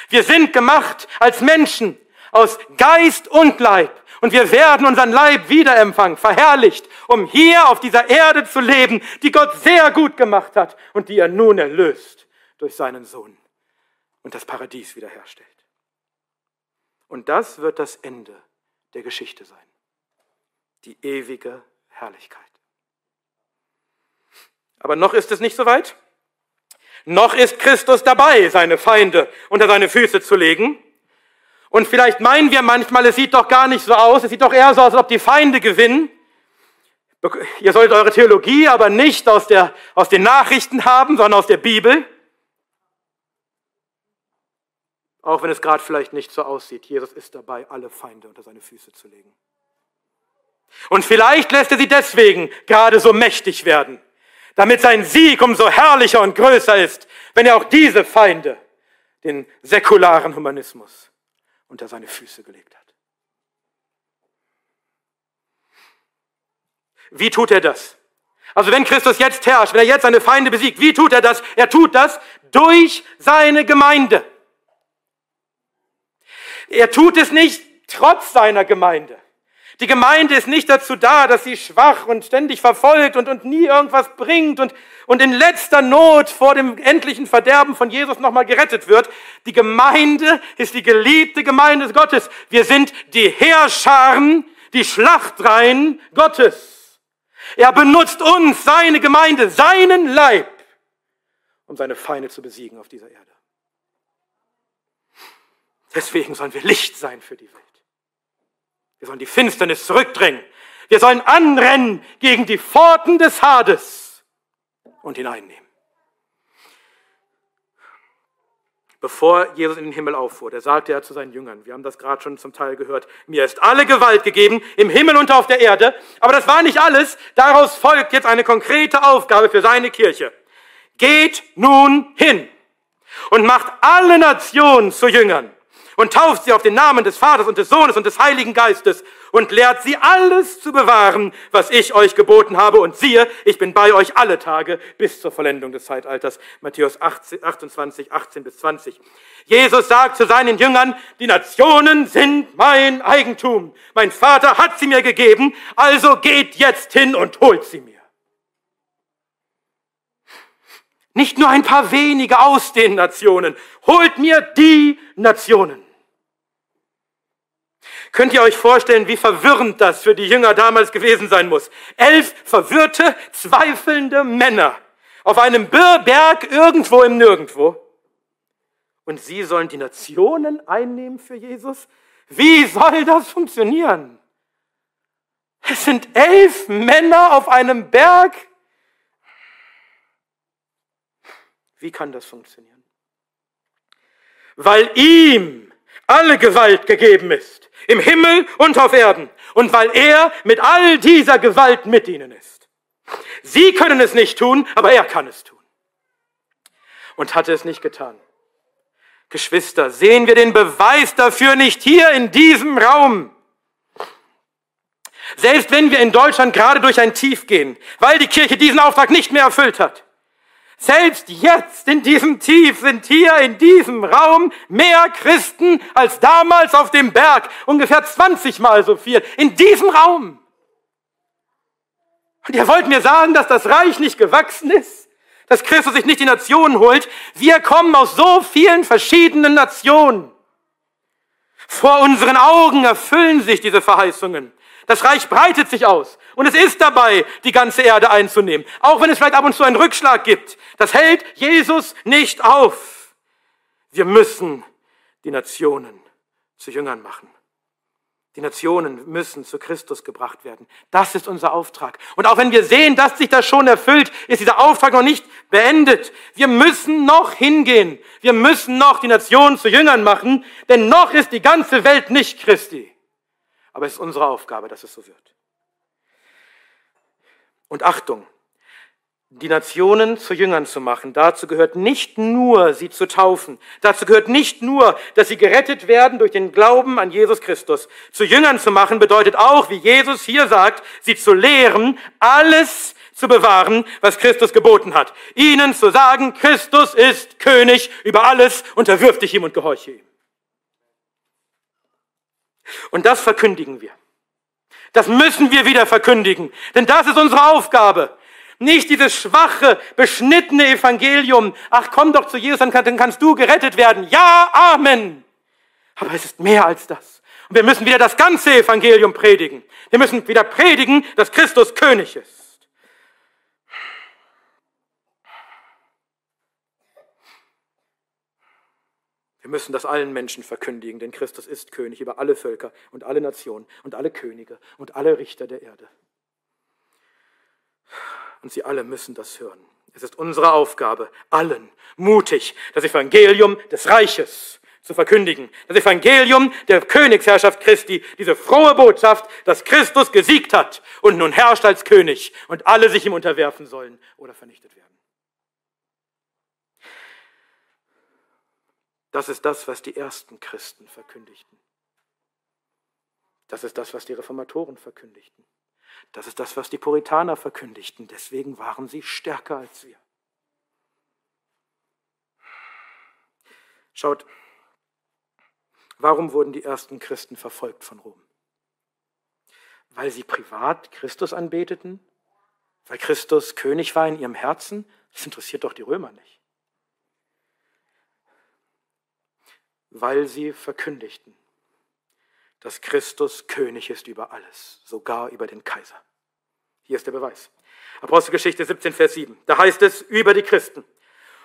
Wir sind gemacht als Menschen aus Geist und Leib. Und wir werden unseren Leib wiederempfangen, verherrlicht, um hier auf dieser Erde zu leben, die Gott sehr gut gemacht hat und die er nun erlöst durch seinen Sohn und das Paradies wiederherstellt. Und das wird das Ende der Geschichte sein. Die ewige Herrlichkeit. Aber noch ist es nicht so weit. Noch ist Christus dabei, seine Feinde unter seine Füße zu legen. Und vielleicht meinen wir manchmal, es sieht doch gar nicht so aus, es sieht doch eher so aus, als ob die Feinde gewinnen. Ihr solltet eure Theologie aber nicht aus, der, aus den Nachrichten haben, sondern aus der Bibel. Auch wenn es gerade vielleicht nicht so aussieht. Jesus ist dabei, alle Feinde unter seine Füße zu legen. Und vielleicht lässt er sie deswegen gerade so mächtig werden, damit sein Sieg umso herrlicher und größer ist, wenn er auch diese Feinde, den säkularen Humanismus, unter seine Füße gelegt hat. Wie tut er das? Also wenn Christus jetzt herrscht, wenn er jetzt seine Feinde besiegt, wie tut er das? Er tut das durch seine Gemeinde. Er tut es nicht trotz seiner Gemeinde. Die Gemeinde ist nicht dazu da, dass sie schwach und ständig verfolgt und, und nie irgendwas bringt und, und in letzter Not vor dem endlichen Verderben von Jesus nochmal gerettet wird. Die Gemeinde ist die geliebte Gemeinde Gottes. Wir sind die Heerscharen, die Schlachtreihen Gottes. Er benutzt uns, seine Gemeinde, seinen Leib, um seine Feinde zu besiegen auf dieser Erde. Deswegen sollen wir Licht sein für die Welt. Wir sollen die Finsternis zurückdrängen. Wir sollen anrennen gegen die Pforten des Hades und ihn einnehmen. Bevor Jesus in den Himmel auffuhr, da sagte er zu seinen Jüngern, wir haben das gerade schon zum Teil gehört, mir ist alle Gewalt gegeben im Himmel und auf der Erde. Aber das war nicht alles. Daraus folgt jetzt eine konkrete Aufgabe für seine Kirche. Geht nun hin und macht alle Nationen zu Jüngern und tauft sie auf den Namen des Vaters und des Sohnes und des Heiligen Geistes und lehrt sie alles zu bewahren, was ich euch geboten habe. Und siehe, ich bin bei euch alle Tage bis zur Vollendung des Zeitalters. Matthäus 28, 18 bis 20. Jesus sagt zu seinen Jüngern, die Nationen sind mein Eigentum. Mein Vater hat sie mir gegeben, also geht jetzt hin und holt sie mir. Nicht nur ein paar wenige aus den Nationen. Holt mir die Nationen. Könnt ihr euch vorstellen, wie verwirrend das für die Jünger damals gewesen sein muss? Elf verwirrte, zweifelnde Männer auf einem Berg irgendwo im Nirgendwo. Und sie sollen die Nationen einnehmen für Jesus? Wie soll das funktionieren? Es sind elf Männer auf einem Berg. Wie kann das funktionieren? Weil ihm alle Gewalt gegeben ist, im Himmel und auf Erden, und weil er mit all dieser Gewalt mit ihnen ist. Sie können es nicht tun, aber er kann es tun. Und hatte es nicht getan. Geschwister, sehen wir den Beweis dafür nicht hier in diesem Raum? Selbst wenn wir in Deutschland gerade durch ein Tief gehen, weil die Kirche diesen Auftrag nicht mehr erfüllt hat, selbst jetzt in diesem Tief sind hier in diesem Raum mehr Christen als damals auf dem Berg. Ungefähr 20 mal so viel. In diesem Raum. Und ihr wollt mir sagen, dass das Reich nicht gewachsen ist? Dass Christus sich nicht die Nationen holt? Wir kommen aus so vielen verschiedenen Nationen. Vor unseren Augen erfüllen sich diese Verheißungen. Das Reich breitet sich aus und es ist dabei, die ganze Erde einzunehmen. Auch wenn es vielleicht ab und zu einen Rückschlag gibt. Das hält Jesus nicht auf. Wir müssen die Nationen zu Jüngern machen. Die Nationen müssen zu Christus gebracht werden. Das ist unser Auftrag. Und auch wenn wir sehen, dass sich das schon erfüllt, ist dieser Auftrag noch nicht beendet. Wir müssen noch hingehen. Wir müssen noch die Nationen zu Jüngern machen, denn noch ist die ganze Welt nicht Christi. Aber es ist unsere Aufgabe, dass es so wird. Und Achtung, die Nationen zu Jüngern zu machen, dazu gehört nicht nur, sie zu taufen, dazu gehört nicht nur, dass sie gerettet werden durch den Glauben an Jesus Christus. Zu Jüngern zu machen bedeutet auch, wie Jesus hier sagt, sie zu lehren, alles zu bewahren, was Christus geboten hat. Ihnen zu sagen, Christus ist König über alles, unterwirf dich ihm und gehorche ihm. Und das verkündigen wir. Das müssen wir wieder verkündigen, denn das ist unsere Aufgabe. Nicht dieses schwache, beschnittene Evangelium. Ach, komm doch zu Jesus, dann kannst du gerettet werden. Ja, Amen. Aber es ist mehr als das. Und wir müssen wieder das ganze Evangelium predigen. Wir müssen wieder predigen, dass Christus König ist. Wir müssen das allen Menschen verkündigen, denn Christus ist König über alle Völker und alle Nationen und alle Könige und alle Richter der Erde. Und sie alle müssen das hören. Es ist unsere Aufgabe, allen mutig das Evangelium des Reiches zu verkündigen. Das Evangelium der Königsherrschaft Christi, diese frohe Botschaft, dass Christus gesiegt hat und nun herrscht als König und alle sich ihm unterwerfen sollen oder vernichtet werden. Das ist das, was die ersten Christen verkündigten. Das ist das, was die Reformatoren verkündigten. Das ist das, was die Puritaner verkündigten. Deswegen waren sie stärker als wir. Schaut, warum wurden die ersten Christen verfolgt von Rom? Weil sie privat Christus anbeteten? Weil Christus König war in ihrem Herzen? Das interessiert doch die Römer nicht. Weil sie verkündigten, dass Christus König ist über alles, sogar über den Kaiser. Hier ist der Beweis. Apostelgeschichte 17, Vers 7. Da heißt es über die Christen.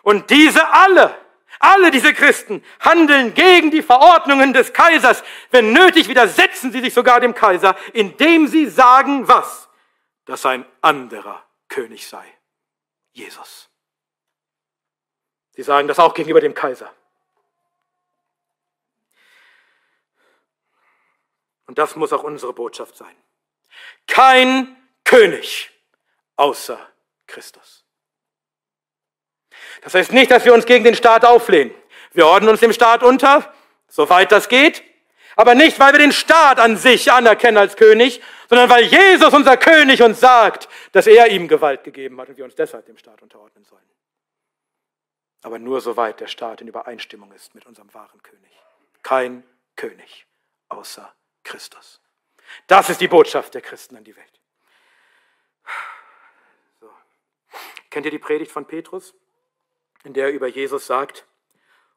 Und diese alle, alle diese Christen handeln gegen die Verordnungen des Kaisers. Wenn nötig, widersetzen sie sich sogar dem Kaiser, indem sie sagen, was? Dass ein anderer König sei. Jesus. Sie sagen das auch gegenüber dem Kaiser. Und das muss auch unsere Botschaft sein. Kein König außer Christus. Das heißt nicht, dass wir uns gegen den Staat auflehnen. Wir ordnen uns dem Staat unter, soweit das geht, aber nicht, weil wir den Staat an sich anerkennen als König, sondern weil Jesus, unser König, uns sagt, dass er ihm Gewalt gegeben hat und wir uns deshalb dem Staat unterordnen sollen. Aber nur soweit der Staat in Übereinstimmung ist mit unserem wahren König. Kein König außer Christus. Das ist die Botschaft der Christen an die Welt. So. Kennt ihr die Predigt von Petrus, in der er über Jesus sagt,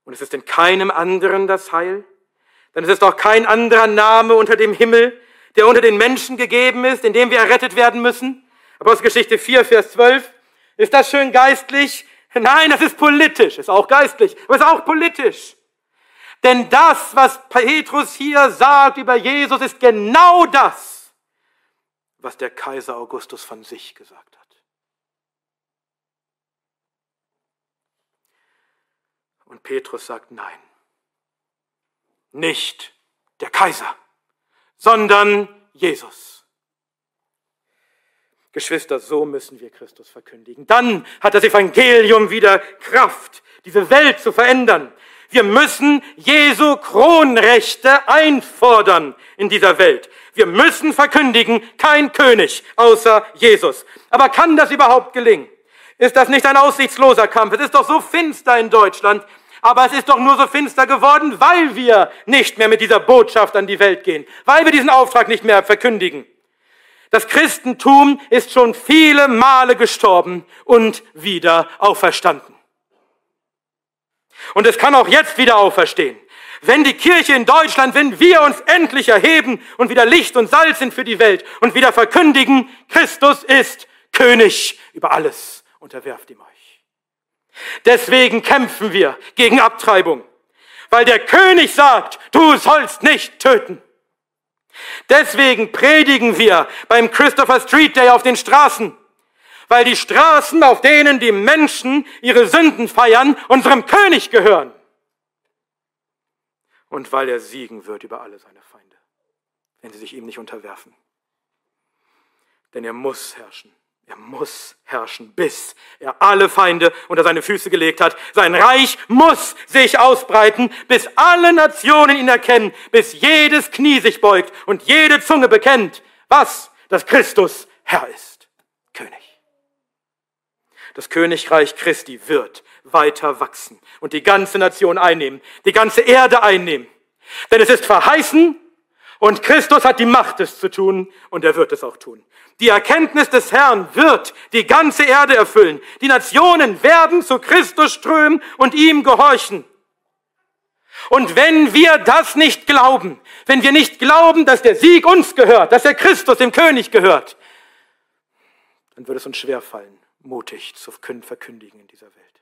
und es ist in keinem anderen das Heil, denn es ist auch kein anderer Name unter dem Himmel, der unter den Menschen gegeben ist, in dem wir errettet werden müssen. Apostelgeschichte 4, Vers 12. Ist das schön geistlich? Nein, das ist politisch. Ist auch geistlich, aber ist auch politisch. Denn das, was Petrus hier sagt über Jesus, ist genau das, was der Kaiser Augustus von sich gesagt hat. Und Petrus sagt nein. Nicht der Kaiser, sondern Jesus. Geschwister, so müssen wir Christus verkündigen. Dann hat das Evangelium wieder Kraft, diese Welt zu verändern. Wir müssen Jesu Kronrechte einfordern in dieser Welt. Wir müssen verkündigen, kein König außer Jesus. Aber kann das überhaupt gelingen? Ist das nicht ein aussichtsloser Kampf? Es ist doch so finster in Deutschland, aber es ist doch nur so finster geworden, weil wir nicht mehr mit dieser Botschaft an die Welt gehen, weil wir diesen Auftrag nicht mehr verkündigen. Das Christentum ist schon viele Male gestorben und wieder auferstanden. Und es kann auch jetzt wieder auferstehen. Wenn die Kirche in Deutschland, wenn wir uns endlich erheben und wieder Licht und Salz sind für die Welt und wieder verkündigen, Christus ist König über alles, unterwerft ihm euch. Deswegen kämpfen wir gegen Abtreibung, weil der König sagt, du sollst nicht töten. Deswegen predigen wir beim Christopher Street Day auf den Straßen, weil die Straßen, auf denen die Menschen ihre Sünden feiern, unserem König gehören. Und weil er siegen wird über alle seine Feinde, wenn sie sich ihm nicht unterwerfen. Denn er muss herrschen. Er muss herrschen, bis er alle Feinde unter seine Füße gelegt hat. Sein Reich muss sich ausbreiten, bis alle Nationen ihn erkennen, bis jedes Knie sich beugt und jede Zunge bekennt, was? Dass Christus Herr ist, König. Das Königreich Christi wird weiter wachsen und die ganze Nation einnehmen, die ganze Erde einnehmen. Denn es ist verheißen und Christus hat die Macht, es zu tun und er wird es auch tun. Die Erkenntnis des Herrn wird die ganze Erde erfüllen. Die Nationen werden zu Christus strömen und ihm gehorchen. Und wenn wir das nicht glauben, wenn wir nicht glauben, dass der Sieg uns gehört, dass der Christus dem König gehört, dann wird es uns schwerfallen, mutig zu verkündigen in dieser Welt.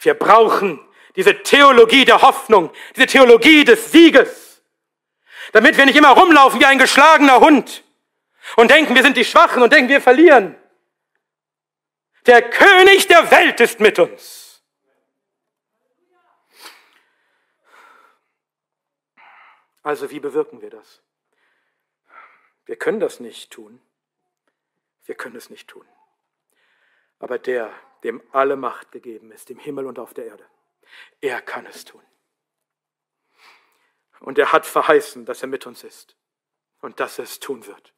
Wir brauchen diese Theologie der Hoffnung, diese Theologie des Sieges, damit wir nicht immer rumlaufen wie ein geschlagener Hund, und denken, wir sind die Schwachen und denken, wir verlieren. Der König der Welt ist mit uns. Also wie bewirken wir das? Wir können das nicht tun. Wir können es nicht tun. Aber der, dem alle Macht gegeben ist, im Himmel und auf der Erde, er kann es tun. Und er hat verheißen, dass er mit uns ist und dass er es tun wird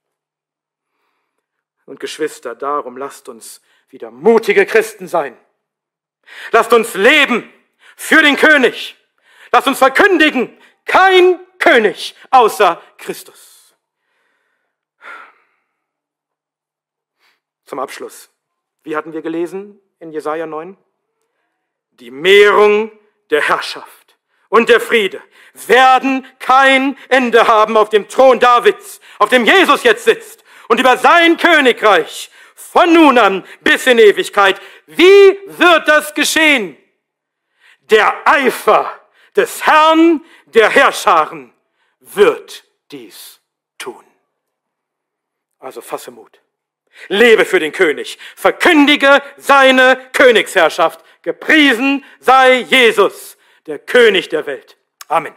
und Geschwister, darum lasst uns wieder mutige Christen sein. Lasst uns leben für den König. Lasst uns verkündigen, kein König außer Christus. Zum Abschluss. Wie hatten wir gelesen in Jesaja 9? Die Mehrung der Herrschaft und der Friede werden kein Ende haben auf dem Thron Davids, auf dem Jesus jetzt sitzt und über sein Königreich von nun an bis in Ewigkeit. Wie wird das geschehen? Der Eifer des Herrn der Herrscharen wird dies tun. Also fasse Mut. Lebe für den König. Verkündige seine Königsherrschaft. Gepriesen sei Jesus, der König der Welt. Amen.